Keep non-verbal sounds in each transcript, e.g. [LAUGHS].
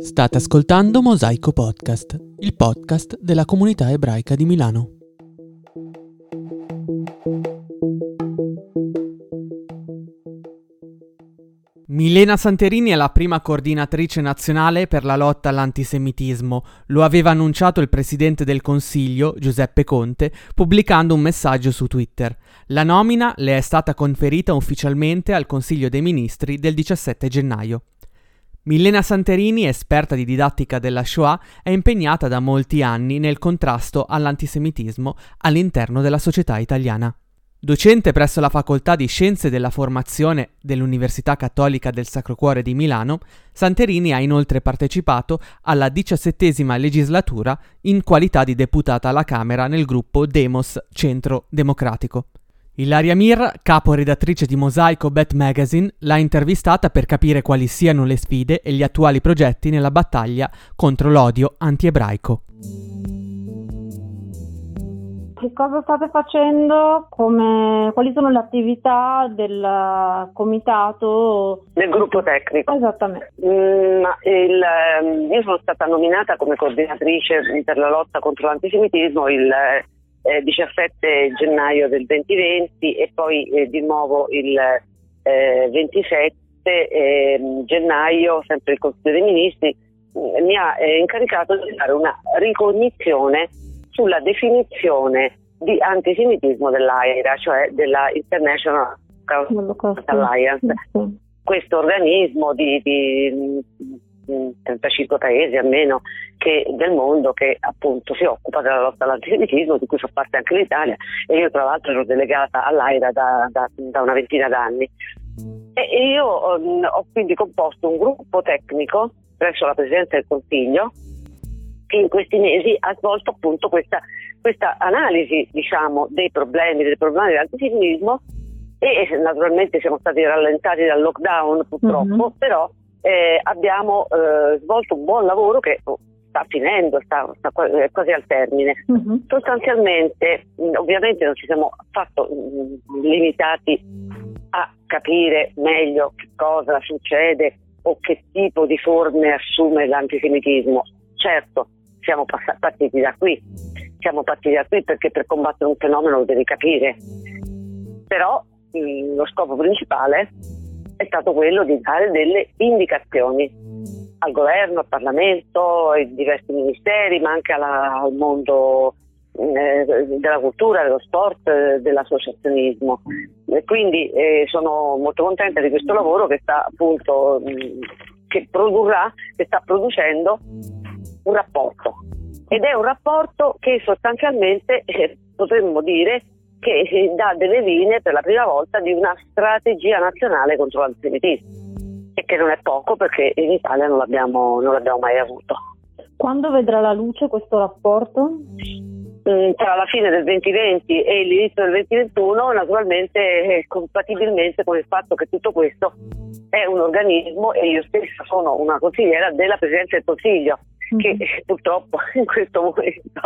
State ascoltando Mosaico Podcast, il podcast della comunità ebraica di Milano. Milena Santerini è la prima coordinatrice nazionale per la lotta all'antisemitismo. Lo aveva annunciato il presidente del Consiglio, Giuseppe Conte, pubblicando un messaggio su Twitter. La nomina le è stata conferita ufficialmente al Consiglio dei Ministri del 17 gennaio. Milena Santerini, esperta di didattica della Shoah, è impegnata da molti anni nel contrasto all'antisemitismo all'interno della società italiana. Docente presso la Facoltà di Scienze della Formazione dell'Università Cattolica del Sacro Cuore di Milano, Santerini ha inoltre partecipato alla diciassettesima legislatura in qualità di deputata alla Camera nel gruppo Demos Centro Democratico. Ilaria Mir, capo redattrice di Mosaico Bet Magazine, l'ha intervistata per capire quali siano le sfide e gli attuali progetti nella battaglia contro l'odio anti-ebraico che cosa state facendo? Come, quali sono le attività del comitato? Del gruppo tecnico. Esattamente. Mm, il, ehm, io sono stata nominata come coordinatrice per la lotta contro l'antisemitismo il eh, 17 gennaio del 2020 e poi eh, di nuovo il eh, 27 ehm, gennaio, sempre il Consiglio dei Ministri, mm, mi ha eh, incaricato di fare una ricognizione sulla definizione di antisemitismo dell'AIRA, cioè della International Alliance. Questo organismo di, di 35 paesi almeno che, del mondo che appunto si occupa della lotta all'antisemitismo, di cui fa parte anche l'Italia e io tra l'altro ero delegata all'AIRA da, da, da una ventina d'anni. E, io um, ho quindi composto un gruppo tecnico presso la Presidenza del Consiglio che in questi mesi ha svolto appunto questa, questa analisi diciamo, dei problemi, dei problemi dell'antisemitismo e naturalmente siamo stati rallentati dal lockdown purtroppo, mm-hmm. però eh, abbiamo eh, svolto un buon lavoro che oh, sta finendo, sta, sta quasi al termine. Mm-hmm. Sostanzialmente, ovviamente non ci siamo affatto limitati a capire meglio che cosa succede o che tipo di forme assume l'antisemitismo. Certo, siamo partiti da qui, siamo partiti da qui perché per combattere un fenomeno lo devi capire, però lo scopo principale è stato quello di dare delle indicazioni al governo, al Parlamento, ai diversi ministeri, ma anche alla, al mondo eh, della cultura, dello sport, dell'associazionismo. E quindi eh, sono molto contenta di questo lavoro che sta appunto che produrrà, che sta producendo un rapporto ed è un rapporto che sostanzialmente eh, potremmo dire che eh, dà delle linee per la prima volta di una strategia nazionale contro l'antisemitismo e che non è poco perché in Italia non l'abbiamo, non l'abbiamo mai avuto. Quando vedrà la luce questo rapporto? Mm, tra la fine del 2020 e l'inizio del 2021, naturalmente eh, compatibilmente con il fatto che tutto questo è un organismo e io stessa sono una consigliera della Presidenza del Consiglio che mm-hmm. [LAUGHS] purtroppo in questo momento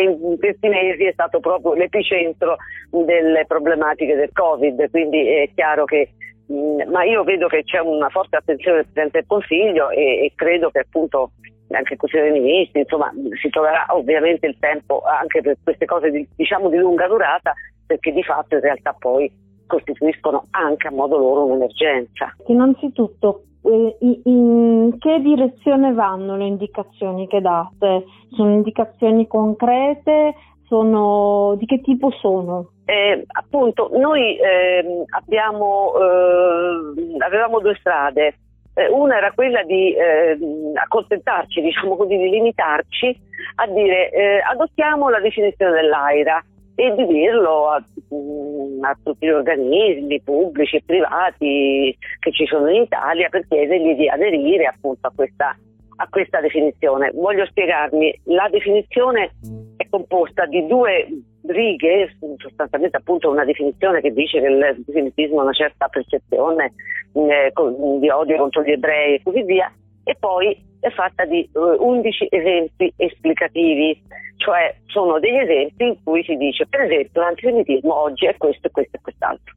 in questi mesi è stato proprio l'epicentro delle problematiche del Covid, quindi è chiaro che mm, ma io vedo che c'è una forte attenzione del Presidente del Consiglio e, e credo che appunto anche il Consiglio dei Ministri, insomma, si troverà ovviamente il tempo anche per queste cose di, diciamo di lunga durata, perché di fatto in realtà poi costituiscono anche a modo loro un'emergenza. Innanzitutto, in che direzione vanno le indicazioni che date? Sono indicazioni concrete? Sono, di che tipo sono? Eh, appunto, noi eh, abbiamo, eh, avevamo due strade. Eh, una era quella di ehm, accontentarci, [LAUGHS] diciamo così, di limitarci a dire eh, adottiamo la definizione dell'AIRA e di dirlo a, mm, a, tutti gli organismi pubblici e privati che ci sono in Italia per chiedergli di aderire appunto a questa, a questa definizione. Voglio spiegarmi, la definizione è composta di due righe, sostanzialmente appunto una definizione che dice che l'antisemitismo ha una certa percezione eh, di odio contro gli ebrei e così via, e poi è fatta di eh, 11 esempi esplicativi, cioè sono degli esempi in cui si dice per esempio l'antisemitismo oggi è questo questo e quest'altro.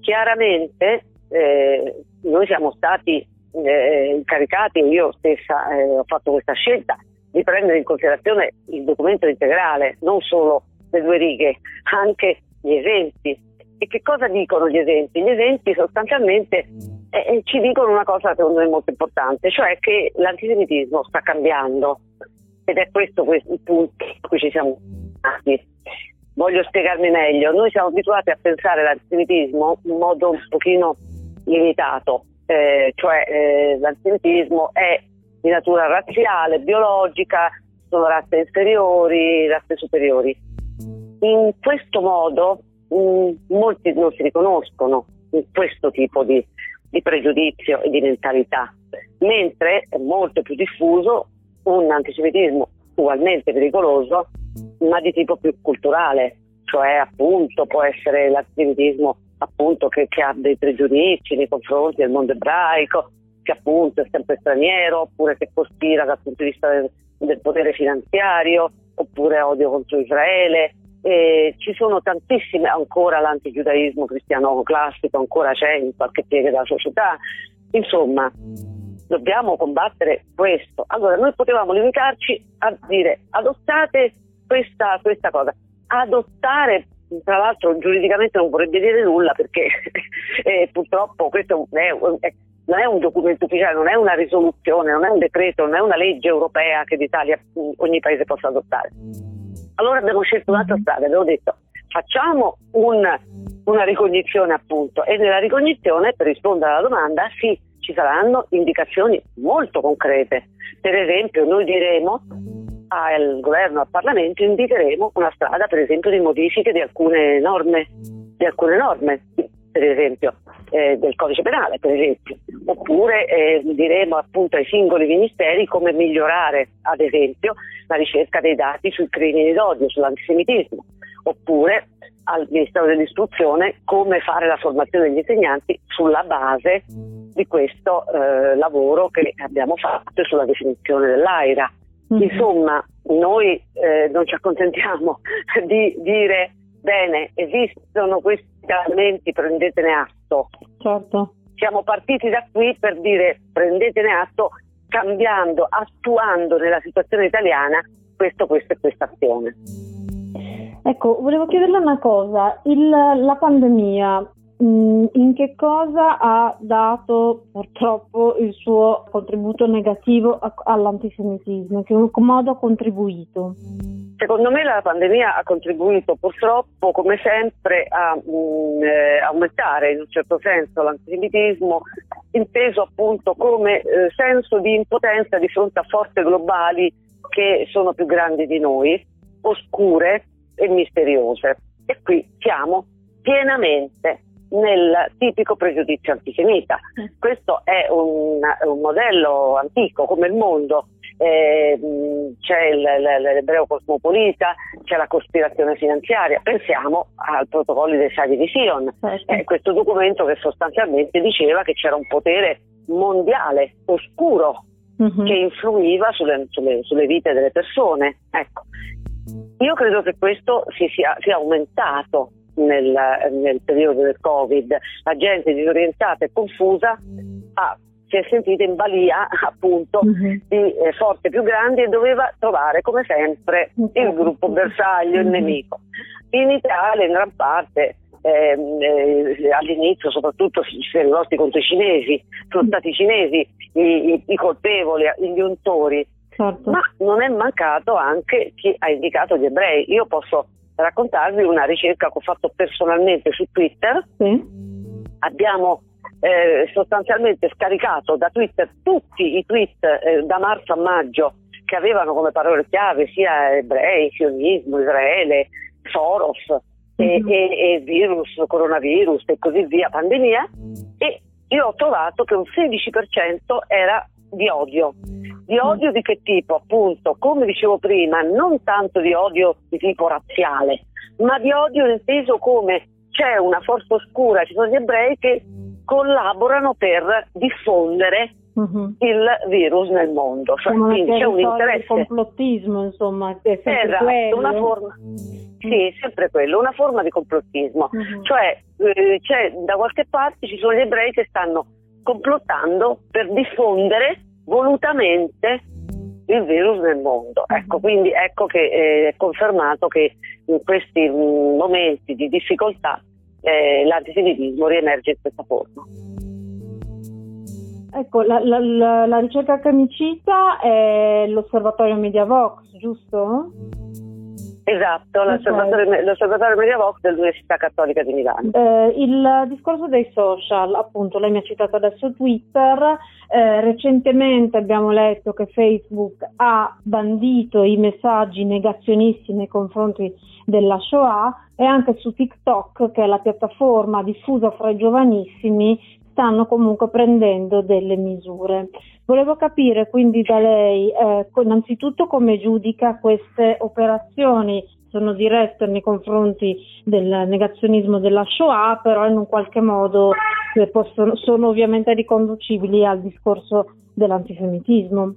Chiaramente eh, noi siamo stati eh, incaricati, io stessa eh, ho fatto questa scelta, di prendere in considerazione il documento integrale, non solo le due righe, anche gli esempi. E che cosa dicono gli esempi? Gli esempi sostanzialmente eh, eh ci dicono una cosa secondo me molto importante, cioè che l'antisemitismo sta cambiando ed è questo, il punto a cui ci siamo stati. Voglio spiegarmi meglio, noi siamo abituati a pensare all'antisemitismo in modo un pochino limitato, eh, cioè eh, l'antisemitismo è di natura razziale, biologica, sono razze inferiori, razze superiori. In questo modo mh, mm, molti non si riconoscono in questo tipo di, di pregiudizio e di mentalità, mentre è molto più diffuso un antisemitismo ugualmente pericoloso, ma di tipo più culturale, cioè appunto può essere l'antisemitismo appunto che, che ha dei pregiudizi nei confronti del mondo ebraico, che appunto è sempre straniero, oppure che cospira dal punto di vista del, del potere finanziario, oppure odio contro Israele. E ci sono tantissime, ancora l'antigiudaismo cristiano classico ancora c'è in qualche piega della società. Insomma, dobbiamo combattere questo. Allora, noi potevamo limitarci a dire adottate questa, questa cosa. Adottare tra l'altro giuridicamente non vorrebbe dire nulla perché [LAUGHS] eh, purtroppo questo è, è, non è un documento ufficiale, non è una risoluzione, non è un decreto, non è una legge europea che l'Italia, ogni paese possa adottare. Allora abbiamo scelto un'altra strada, abbiamo detto facciamo un, una ricognizione appunto e nella ricognizione per rispondere alla domanda sì, ci saranno indicazioni molto concrete. Per esempio noi diremo al governo, al Parlamento, indicheremo una strada per esempio di modifiche di alcune norme, di alcune norme per esempio eh, del codice penale, per esempio, oppure eh, diremo appunto ai singoli ministeri come migliorare, ad esempio, la ricerca dei dati sui crimini d'odio, sull'antisemitismo, oppure al Ministero dell'Istruzione come fare la formazione degli insegnanti sulla base di questo eh, lavoro che abbiamo fatto sulla definizione dell'AIRA. Mm-hmm. Insomma, noi eh, non ci accontentiamo [LAUGHS] di dire bene, esistono questi cambiamenti, prendetene atto. Certo. Siamo partiti da qui per dire prendetene atto, cambiando, attuando nella situazione italiana questo, questo e questa azione. Ecco, volevo chiederle una cosa, Il, la pandemia Mm, in che cosa ha dato purtroppo il suo contributo negativo all'antisemitismo? In che modo ha contribuito? Secondo me la pandemia ha contribuito purtroppo, come sempre, a mh, mm, eh, aumentare in un certo senso l'antisemitismo, inteso appunto come eh, senso di impotenza di fronte a forze globali che sono più grandi di noi, oscure e misteriose. E qui siamo pienamente nel tipico pregiudizio antisemita. Mm. Questo è un, un modello antico come il mondo. Eh, c'è il, l'ebreo cosmopolita, c'è la cospirazione finanziaria. Pensiamo al protocollo dei Sadi di Sion, certo. eh, questo documento che sostanzialmente diceva che c'era un potere mondiale oscuro uh-huh. che influiva sulle, sulle, sulle, vite delle persone. Ecco. Io credo che questo si sia, sia aumentato nel, nel periodo del Covid. La gente disorientata e confusa ha si è sentita in balia appunto uh-huh. di eh, forze più grandi e doveva trovare come sempre il gruppo bersaglio, il mhm. nemico. In Italia in gran parte ehm, eh, all'inizio soprattutto si è rivolti contro i cinesi, sono stati i cinesi i, i, i colpevoli, gli untori, certo. ma non è mancato anche chi ha indicato gli ebrei. Io posso raccontarvi una ricerca che ho fatto personalmente su Twitter. Sì. Abbiamo eh, sostanzialmente scaricato da Twitter tutti i tweet eh, da marzo a maggio che avevano come parole chiave sia ebrei, sionismo, Israele, Soros mm-hmm. e, e, e virus, coronavirus e così via, pandemia, e io ho trovato che un 16% era di odio. Di mm. odio di che tipo? Appunto, come dicevo prima, non tanto di odio di tipo razziale, ma di odio inteso come c'è una forza oscura, ci sono gli ebrei che collaborano per diffondere uh-huh. il virus nel mondo. Cioè, quindi c'è un interesse. Il complottismo, insomma, è sempre esatto, quello. Una forma, sì, sempre quello, una forma di complottismo. Uh-huh. Cioè, eh, c'è, da qualche parte ci sono gli ebrei che stanno complottando per diffondere volutamente il virus nel mondo. Ecco, quindi ecco che eh, è confermato che in questi mm, momenti di difficoltà eh, l'antisemitismo riemerge in questa forma. Ecco, la, la, la, la ricerca che mi cita è l'osservatorio MediaVox, giusto? Esatto, l'osservatorio, l'osservatorio MediaVox dell'Università Cattolica di Milano. Eh, il discorso dei social, appunto, lei mi ha citato adesso Twitter, eh, recentemente abbiamo letto che Facebook ha bandito i messaggi negazionisti nei confronti della Shoah e anche su TikTok, che è la piattaforma diffusa fra i giovanissimi, stanno comunque prendendo delle misure. Volevo capire quindi da lei eh, innanzitutto come giudica queste operazioni, sono dirette nei confronti del negazionismo della Shoah, però in un qualche modo eh, possono, sono ovviamente riconducibili al discorso dell'antisemitismo.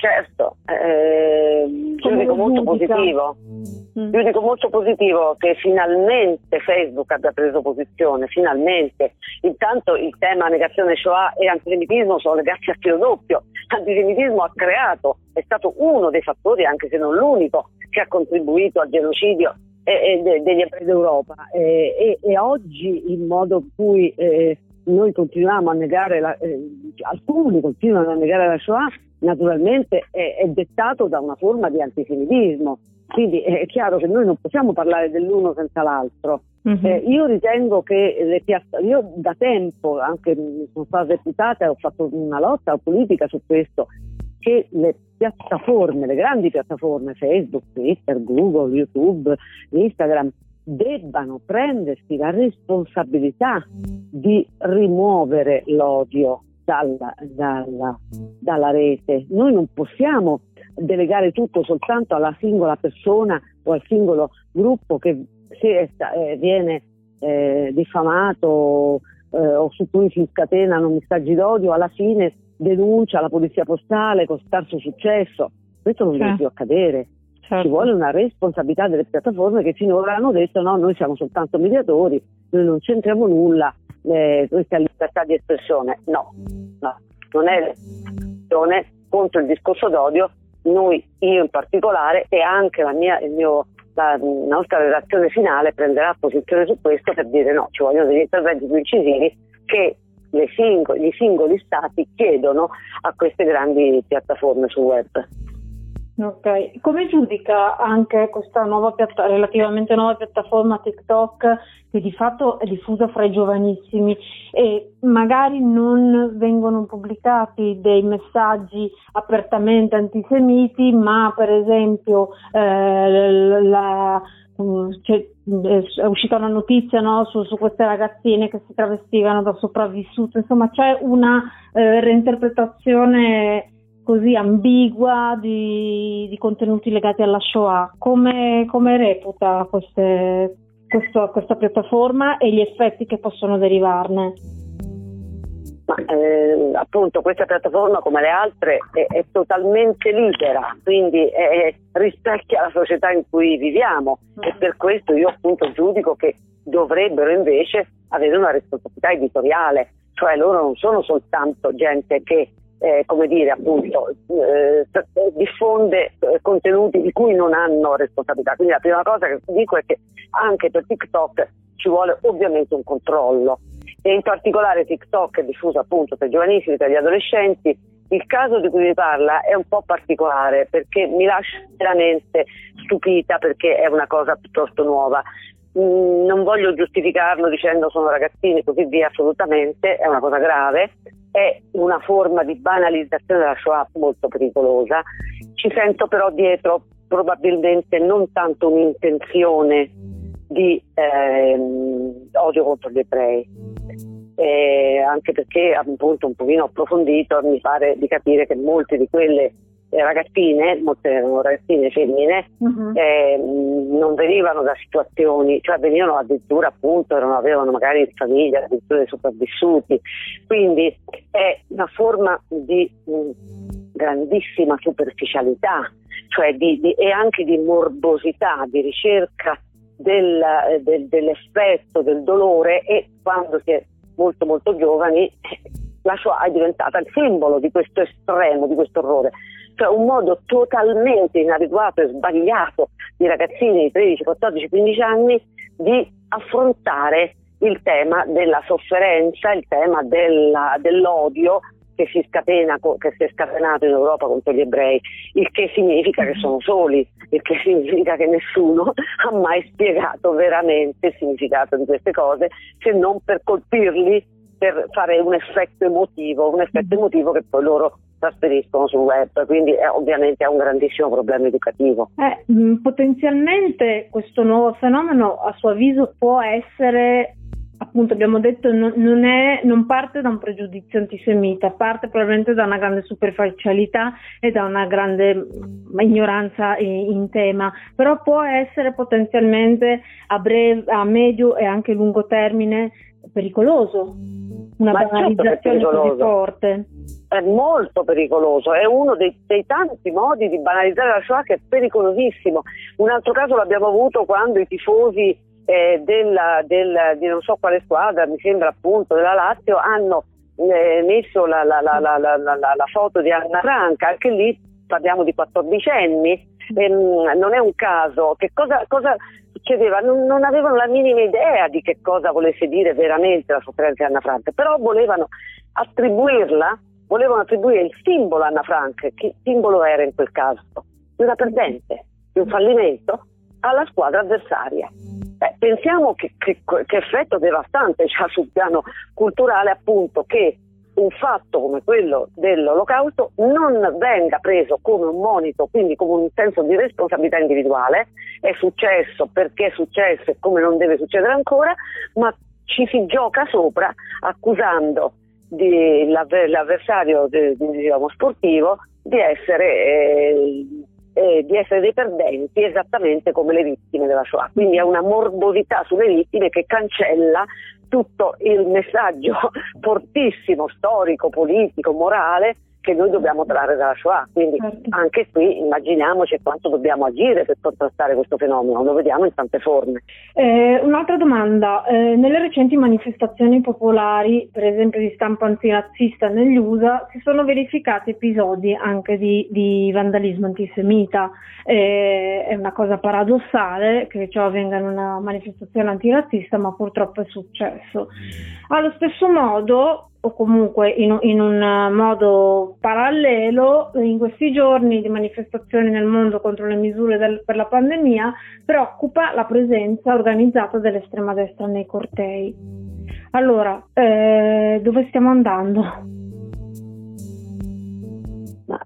Certo, eh, giudico molto positivo. Mm. Giudico molto positivo che finalmente Facebook abbia preso posizione, finalmente. Intanto il tema negazione Shoah e antisemitismo sono legati a filo doppio. L'antisemitismo ha creato, è stato uno dei fattori, anche se non l'unico, che ha contribuito al genocidio eh, eh, degli ebrei d'Europa. Eh, e, e, oggi il modo in cui eh, noi continuiamo a negare, la, eh, alcuni continuano a negare la Shoah naturalmente è, è dettato da una forma di antisemitismo. Quindi è chiaro che noi non possiamo parlare dell'uno senza l'altro. Uh-huh. Eh, io ritengo che le piattaforme, io da tempo, anche sono stata deputata e ho fatto una lotta politica su questo, che le piattaforme, le grandi piattaforme, Facebook, Twitter, Google, YouTube, Instagram, debbano prendersi la responsabilità di rimuovere l'odio dalla, dalla, dalla rete. Noi non possiamo delegare tutto soltanto alla singola persona o al singolo gruppo che se eh, viene eh, diffamato eh, o su cui si scatenano messaggi d'odio, alla fine denuncia la polizia postale con scarso successo. Questo non deve più accadere. Certo. Ci vuole una responsabilità delle piattaforme che finora hanno detto no, noi siamo soltanto mediatori, noi non c'entriamo nulla, eh, questa libertà di espressione. No, no, non è l'espressione contro il discorso d'odio. Noi, io in particolare, e anche la, mia, mio, la nostra relazione finale prenderà posizione su questo per dire no, ci vogliono degli interventi più incisivi che singoli, i singoli stati chiedono a queste grandi piattaforme sul web. Ok, come giudica anche questa nuova piatta- relativamente nuova piattaforma TikTok che di fatto è diffusa fra i giovanissimi e magari non vengono pubblicati dei messaggi apertamente antisemiti, ma per esempio eh, la, cioè, è uscita una notizia no, su, su, queste ragazzine che si travestivano da sopravvissute, insomma c'è una eh, reinterpretazione così ambigua di, di contenuti legati alla Shoah. Come, come reputa queste, questo, questa piattaforma e gli effetti che possono derivarne? Ma, eh, appunto questa piattaforma come le altre è, è totalmente libera, quindi è, rispecchia la società in cui viviamo mm. e per questo io appunto giudico che dovrebbero invece avere una responsabilità editoriale, cioè loro non sono soltanto gente che eh, come dire, appunto, eh, diffonde eh, contenuti di cui non hanno responsabilità. Quindi la prima cosa che dico è che anche per TikTok ci vuole ovviamente un controllo e in particolare TikTok è diffuso appunto per i giovanissimi, per gli adolescenti. Il caso di cui vi parla è un po' particolare perché mi lascia veramente stupita perché è una cosa piuttosto nuova. Mm, non voglio giustificarlo dicendo sono ragazzini e così via, assolutamente, è una cosa grave, è una forma di banalizzazione della Shoah molto pericolosa. Ci sento però dietro probabilmente non tanto un'intenzione di ehm, odio contro gli ebrei, eh, anche perché appunto un pochino approfondito mi pare di capire che molte di quelle ragazzine, molte erano ragazzine femmine, uh-huh. eh, non venivano da situazioni, cioè venivano addirittura appunto, non avevano magari famiglia, addirittura dei sopravvissuti, quindi è una forma di mh, grandissima superficialità, cioè di, di, e anche di morbosità, di ricerca del, del, dell'effetto, del dolore e quando si è molto molto giovani la Shoah è diventata il simbolo di questo estremo, di questo orrore. Cioè un modo totalmente inadeguato e sbagliato di ragazzini di 13, 14, 15 anni di affrontare il tema della sofferenza, il tema della, dell'odio che si, scatena, che si è scatenato in Europa contro gli ebrei, il che significa che sono soli, il che significa che nessuno [LAUGHS] ha mai spiegato veramente il significato di queste cose se non per colpirli per fare un effetto emotivo, un effetto emotivo che poi loro trasferiscono sul web, quindi è, ovviamente è un grandissimo problema educativo. Eh, potenzialmente questo nuovo fenomeno a suo avviso può essere appunto abbiamo detto non, non, è, non, parte da un pregiudizio antisemita, parte probabilmente da una grande superficialità e da una grande ignoranza in, in tema, però può essere potenzialmente a, breve, a medio e anche lungo termine pericoloso, una Ma certo banalizzazione certo così forte. È molto pericoloso, è uno dei, dei, tanti modi di banalizzare la Shoah che è pericolosissimo. Un altro caso l'abbiamo avuto quando i tifosi eh, della, del, di non so quale squadra, mi sembra appunto della Lazio, hanno eh, messo la, la, la, foto di Anna Franca, anche lì parliamo di 14 anni, ehm, non è un caso. Che cosa, cosa succedeva? Non, non, avevano la minima idea di che cosa volesse dire veramente la sofferenza di Anna Franca, però volevano attribuirla, volevano attribuire il simbolo Anna Franca. Che simbolo era in quel caso? Di una perdente, di un fallimento alla squadra avversaria. Beh, pensiamo che, che, che effetto devastante c'ha sul piano culturale appunto che un fatto come quello dell'olocausto non venga preso come un monito, quindi come un senso di responsabilità individuale, è successo perché è successo e come non deve succedere ancora, ma ci si gioca sopra accusando di, l'avversario di, diciamo, sportivo di essere eh, eh, di essere dei perdenti esattamente come le vittime della Shoah. Quindi è una morbosità sulle vittime che cancella tutto il messaggio [LAUGHS] fortissimo, storico, politico, morale che noi dobbiamo trarre dalla Shoah. Quindi certo. anche qui immaginiamoci quanto dobbiamo agire per contrastare questo fenomeno, lo vediamo in tante forme. Eh, un'altra domanda, eh, nelle recenti manifestazioni popolari, per esempio di stampo antinazista negli USA, si sono verificati episodi anche di, di vandalismo antisemita. Eh, è una cosa paradossale che ciò avvenga in una manifestazione antinazista, ma purtroppo è successo. Allo stesso modo, o comunque in, in, un modo parallelo in questi giorni di manifestazioni nel mondo contro le misure del, per la pandemia preoccupa la presenza organizzata dell'estrema destra nei cortei. Allora, eh, dove stiamo andando?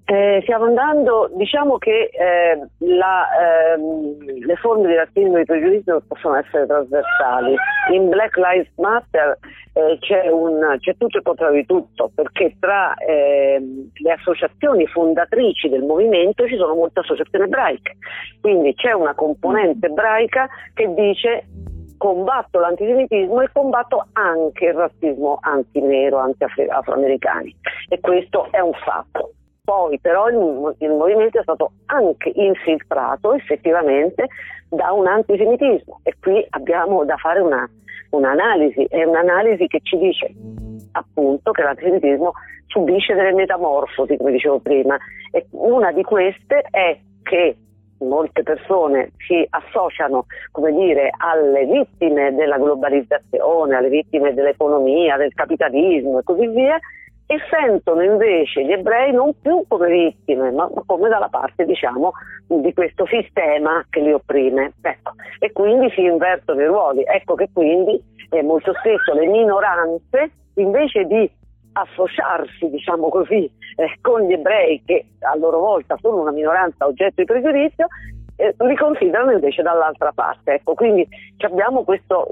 Eh, stiamo andando, diciamo che eh, la, ehm, le forme di razzismo e di pregiudizio possono essere trasversali. In Black Lives Matter eh, c'è, un, c'è, tutto il contrario di tutto, perché tra ehm, le associazioni fondatrici del movimento ci sono molte associazioni ebraiche, quindi c'è una componente ebraica che dice combatto l'antisemitismo e combatto anche il razzismo anti-nero, anti-afroamericani e questo è un fatto. Poi però il, il, movimento è stato anche infiltrato effettivamente da un antisemitismo. E qui abbiamo da fare una, un'analisi, è un'analisi che ci dice appunto che l'antisemitismo subisce delle metamorfosi, come dicevo prima, e una di queste è che molte persone si associano come dire, alle vittime della globalizzazione, alle vittime dell'economia, del capitalismo e così via e sentono invece gli ebrei non più come vittime, ma come dalla parte diciamo, di questo sistema che li opprime. Ecco. E quindi si invertono i ruoli. Ecco che quindi eh, molto spesso le minoranze, invece di associarsi, diciamo così, eh, con gli ebrei che a loro volta sono una minoranza oggetto di pregiudizio, eh, li considerano invece dall'altra parte. Ecco, quindi abbiamo questa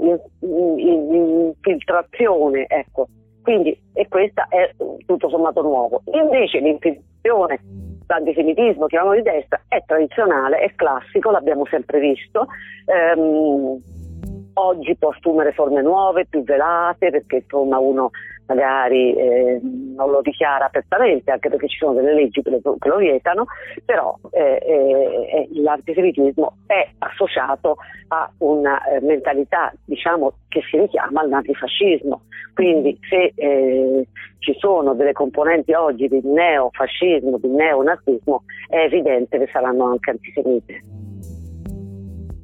infiltrazione ecco, quindi, e questa è tutto sommato nuovo. Invece l'infiltrazione l'antisemitismo, chiamiamolo di destra, è tradizionale, è classico, l'abbiamo sempre visto. Ehm, oggi può assumere forme nuove, più velate, perché insomma uno magari eh, non lo dichiara apertamente, anche perché ci sono delle leggi che lo, vietano, però eh, eh, l'antisemitismo è associato a una eh, mentalità diciamo, che si richiama al nazifascismo. Quindi se eh, ci sono delle componenti oggi di neofascismo, di neonazismo, è evidente che saranno anche antisemite.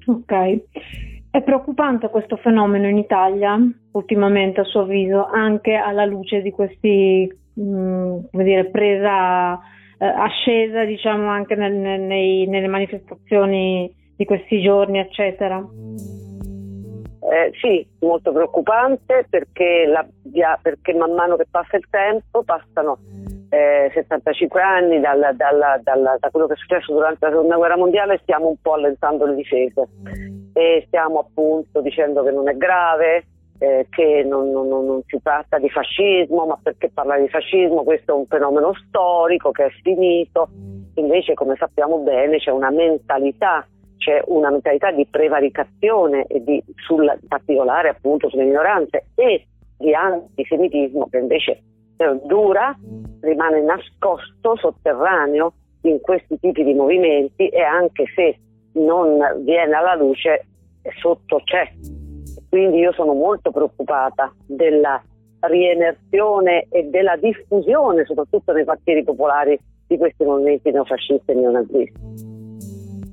Ok. È preoccupante questo fenomeno in Italia ultimamente a suo avviso, anche alla luce di questi, mh, mm, come dire, presa eh, ascesa diciamo anche nel, nei, nelle manifestazioni di questi giorni, eccetera. Eh, sì, molto preoccupante perché, la, perché, man mano che passa il tempo passano eh, 75 anni dalla, dalla, dalla, da quello che è successo durante la seconda guerra mondiale stiamo un po' allentando le difese. E stiamo appunto dicendo che non è grave, eh, che non, non, non, si tratta di fascismo, ma perché parlare di fascismo? Questo è un fenomeno storico che è finito, invece come sappiamo bene c'è una mentalità, c'è una mentalità di prevaricazione e di, sul, particolare appunto sulle minoranze e di antisemitismo che invece eh, dura, rimane nascosto, sotterraneo in questi tipi di movimenti e anche se non viene alla luce sotto c'è. Quindi io sono molto preoccupata della riemersione e della diffusione, soprattutto nei quartieri popolari, di questi movimenti neofascisti e neonazisti.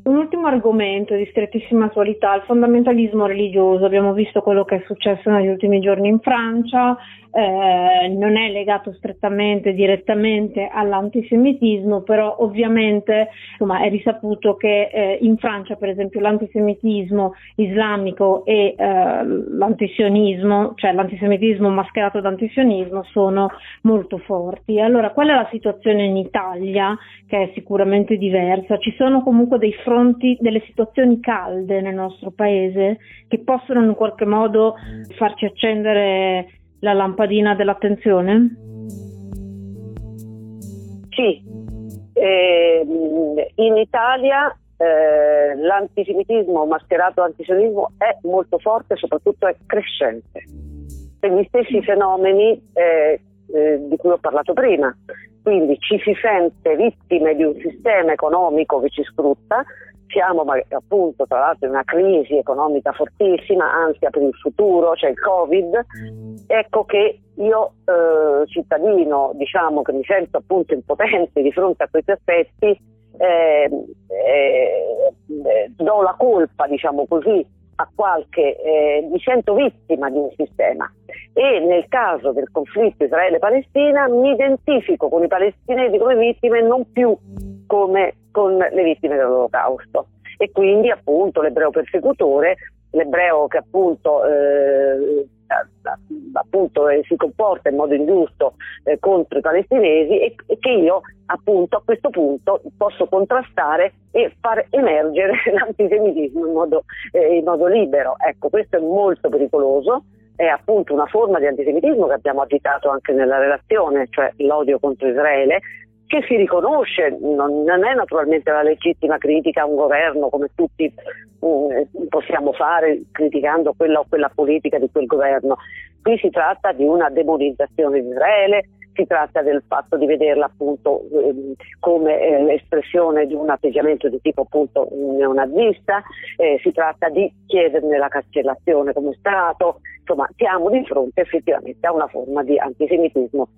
Un ultimo argomento di strettissima attualità, il fondamentalismo religioso. Abbiamo visto quello che è successo negli ultimi giorni in Francia, eh, non è legato strettamente, direttamente all'antisemitismo, però ovviamente insomma, è risaputo che eh, in Francia, per esempio, l'antisemitismo islamico e eh, l'antisionismo, cioè l'antisemitismo mascherato da antisionismo, sono molto forti. Allora, qual è la situazione in Italia, che è sicuramente diversa? Ci sono comunque dei fronti fronti delle situazioni calde nel nostro paese che possono in qualche modo farci accendere la lampadina dell'attenzione? Sì, eh, in Italia eh, l'antisemitismo mascherato antisionismo è molto forte soprattutto è crescente. Per gli stessi fenomeni eh, eh, di cui ho parlato prima, quindi ci si sente vittime di un sistema economico che ci sfrutta, siamo appunto tra l'altro in una crisi economica fortissima, ansia per il futuro, c'è il Covid, ecco che io eh, cittadino diciamo che mi sento appunto impotente di fronte a questi aspetti, eh, eh, do la colpa diciamo così a qualche, eh, mi sento vittima di un sistema. E nel caso del conflitto Israele-Palestina mi identifico con i palestinesi come vittime non più come con le vittime dell'olocausto. E quindi appunto l'ebreo persecutore, l'ebreo che appunto, eh, appunto eh, si comporta in modo ingiusto eh, contro i palestinesi e, e, che io appunto a questo punto posso contrastare e far emergere [LAUGHS] l'antisemitismo in modo, eh, in modo libero. Ecco, questo è molto pericoloso è appunto una forma di antisemitismo che abbiamo agitato anche nella relazione, cioè l'odio contro Israele, che si riconosce, non, non, è naturalmente la legittima critica a un governo come tutti um, possiamo fare criticando quella o quella politica di quel governo. Qui si tratta di una demonizzazione di Israele, si tratta del fatto di vederla appunto eh, come eh, espressione di un atteggiamento di tipo appunto neonazista, eh, si tratta di chiederne la cancellazione come Stato, insomma siamo di fronte effettivamente a una forma di antisemitismo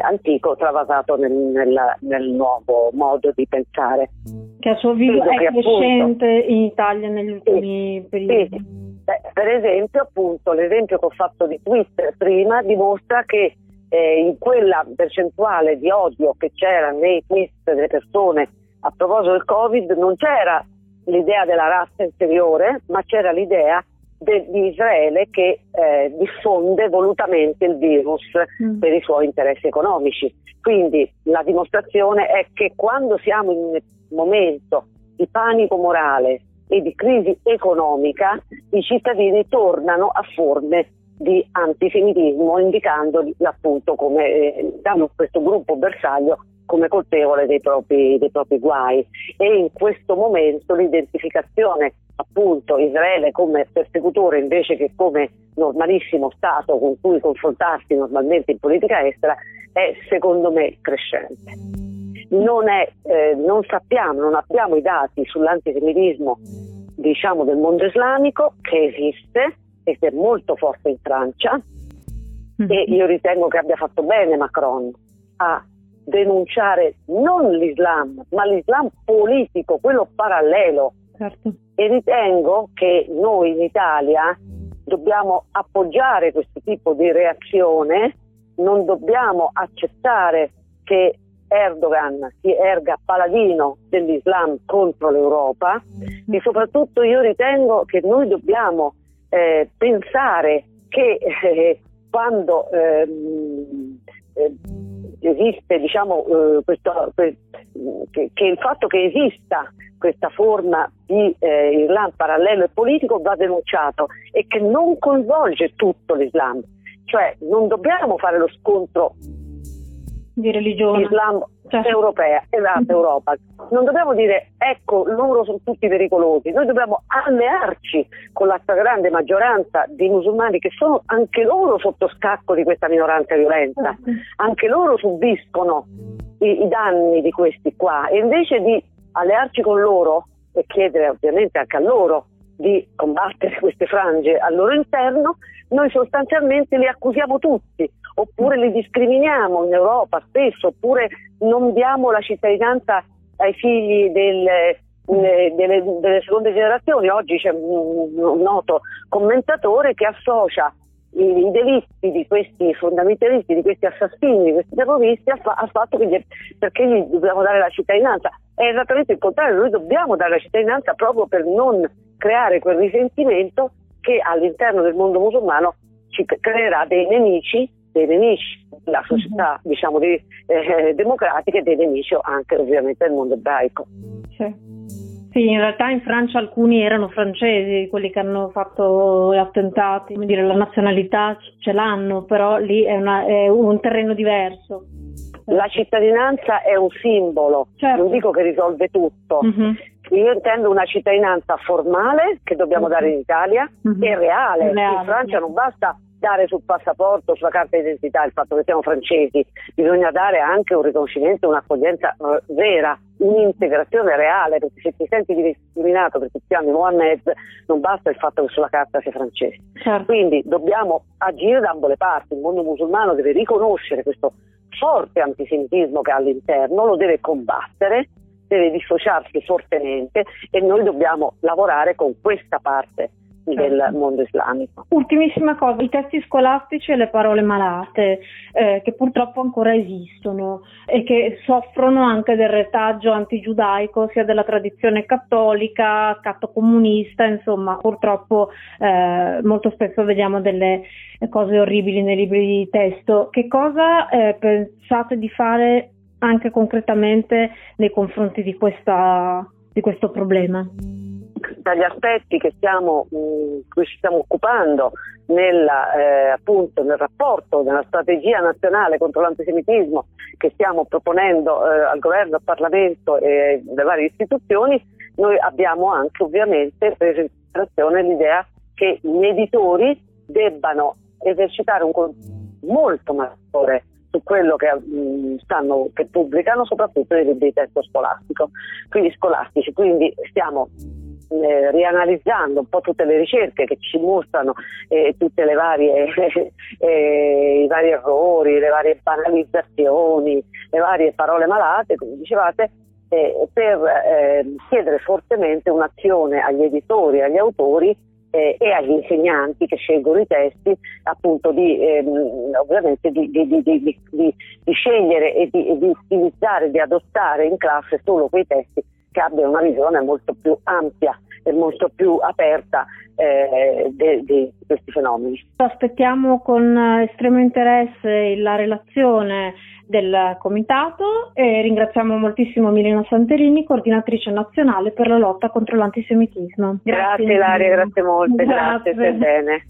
antico travasato nel, nel, nel, nuovo modo di pensare. Che a suo avviso è crescente appunto, in Italia negli ultimi sì, periodi. Sì. Beh, per esempio, appunto, l'esempio che ho fatto di Twitter prima dimostra che eh, in quella percentuale di odio che c'era nei tweet delle persone a proposito del Covid non c'era l'idea della razza inferiore, ma c'era l'idea de, di Israele che eh, diffonde volutamente il virus mm. per i suoi interessi economici. Quindi la dimostrazione è che quando siamo in un momento di panico morale e di crisi economica, i cittadini tornano a forme di antisemitismo, indicando appunto come eh, questo gruppo bersaglio come colpevole dei propri, dei propri guai e in questo momento l'identificazione appunto Israele come persecutore invece che come normalissimo Stato con cui confrontarsi normalmente in politica estera è secondo me crescente. Non, è, eh, non sappiamo, non abbiamo i dati sull'antisemitismo diciamo, del mondo islamico che esiste e che è molto forte in Francia mm-hmm. e io ritengo che abbia fatto bene Macron a denunciare non l'Islam, ma l'Islam politico, quello parallelo. Certo. E ritengo che noi in Italia dobbiamo appoggiare questo tipo di reazione, non dobbiamo accettare che Erdogan si erga paladino dell'Islam contro l'Europa e soprattutto io ritengo che noi dobbiamo eh, pensare che eh, quando ehm, eh, esiste diciamo, eh, questo, che, che, il fatto che esista questa forma di eh, Islam parallelo e politico va denunciato e che non coinvolge tutto l'Islam, cioè non dobbiamo fare lo scontro di religione Islam certo. europea, esatto, Europa. Non dobbiamo dire ecco loro sono tutti pericolosi, noi dobbiamo allearci con la stragrande maggioranza di musulmani che sono anche loro sotto scacco di questa minoranza violenta, certo. anche loro subiscono i, i danni di questi qua e invece di allearci con loro e chiedere ovviamente anche a loro di combattere [LAUGHS] queste frange al loro interno, noi sostanzialmente li accusiamo tutti, oppure li discriminiamo in Europa spesso, oppure non diamo la cittadinanza ai figli del, eh, delle, delle, seconde generazioni. Oggi c'è un, noto commentatore che associa i, i, delitti di questi fondamentalisti, di questi assassini, di questi terroristi al, al fatto che gli, perché gli dobbiamo dare la cittadinanza. È esattamente il contrario, noi dobbiamo dare la cittadinanza proprio per non creare quel risentimento che all'interno del mondo musulmano ci creerà dei nemici, dei nemici della società mm-hmm. diciamo, di, eh, democratica e dei nemici anche ovviamente del mondo ebraico. Sì. Sì, in realtà in Francia alcuni erano francesi, quelli che hanno fatto gli attentati, come dire, la nazionalità ce l'hanno, però lì è, una, è un terreno diverso. La cittadinanza è un simbolo, certo. non dico che risolve tutto. Mm-hmm. Io intendo una cittadinanza formale che dobbiamo dare in Italia mm-hmm. e reale. reale. In Francia non basta dare sul passaporto, sulla carta d'identità il fatto che siamo francesi, bisogna dare anche un riconoscimento, un'accoglienza uh, vera, un'integrazione reale, perché se ti senti discriminato perché ti chiami Mohamed non basta il fatto che sulla carta sei francese. Certo. Quindi dobbiamo agire da ambo le parti, il mondo musulmano deve riconoscere questo forte antisemitismo che ha all'interno, lo deve combattere, deve dissociarsi fortemente e noi dobbiamo lavorare con questa parte del certo. mondo islamico. Ultimissima cosa, i testi scolastici e le parole malate, eh, che purtroppo ancora esistono e che soffrono anche del retaggio antigiudaico, sia della tradizione cattolica, cattocomunista, insomma, purtroppo eh, molto spesso vediamo delle cose orribili nei libri di testo. Che cosa eh, pensate di fare anche concretamente nei confronti di, questa, di questo problema? tra gli aspetti che stiamo, mh, cui ci stiamo occupando nella, eh, appunto, nel rapporto, nella strategia nazionale contro l'antisemitismo che stiamo proponendo eh, al governo, al Parlamento e alle varie istituzioni, noi abbiamo anche ovviamente preso in considerazione l'idea che gli editori debbano esercitare un controllo molto maggiore su quello che, mh, stanno, che pubblicano, soprattutto nei libri di testo scolastico, quindi scolastici. Quindi stiamo eh, rianalizzando un po' tutte le ricerche che ci mostrano eh, tutti [LAUGHS] eh, i vari errori, le varie banalizzazioni, le varie parole malate, come dicevate, eh, per ehm, chiedere fortemente un'azione agli editori, agli autori eh, e agli insegnanti che scelgono i testi appunto di, ehm, ovviamente di, di, di, scegliere e di, utilizzare, di adottare in classe solo quei testi che abbiano una visione molto più ampia e molto più aperta eh, di questi fenomeni. Aspettiamo con estremo interesse la relazione del comitato e ringraziamo moltissimo Milena Santerini, coordinatrice nazionale per la lotta contro l'antisemitismo. Grazie, grazie Laria, grazie molte, grazie, grazie bene.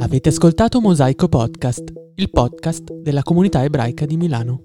Avete ascoltato Mosaico Podcast, il podcast della comunità ebraica di Milano.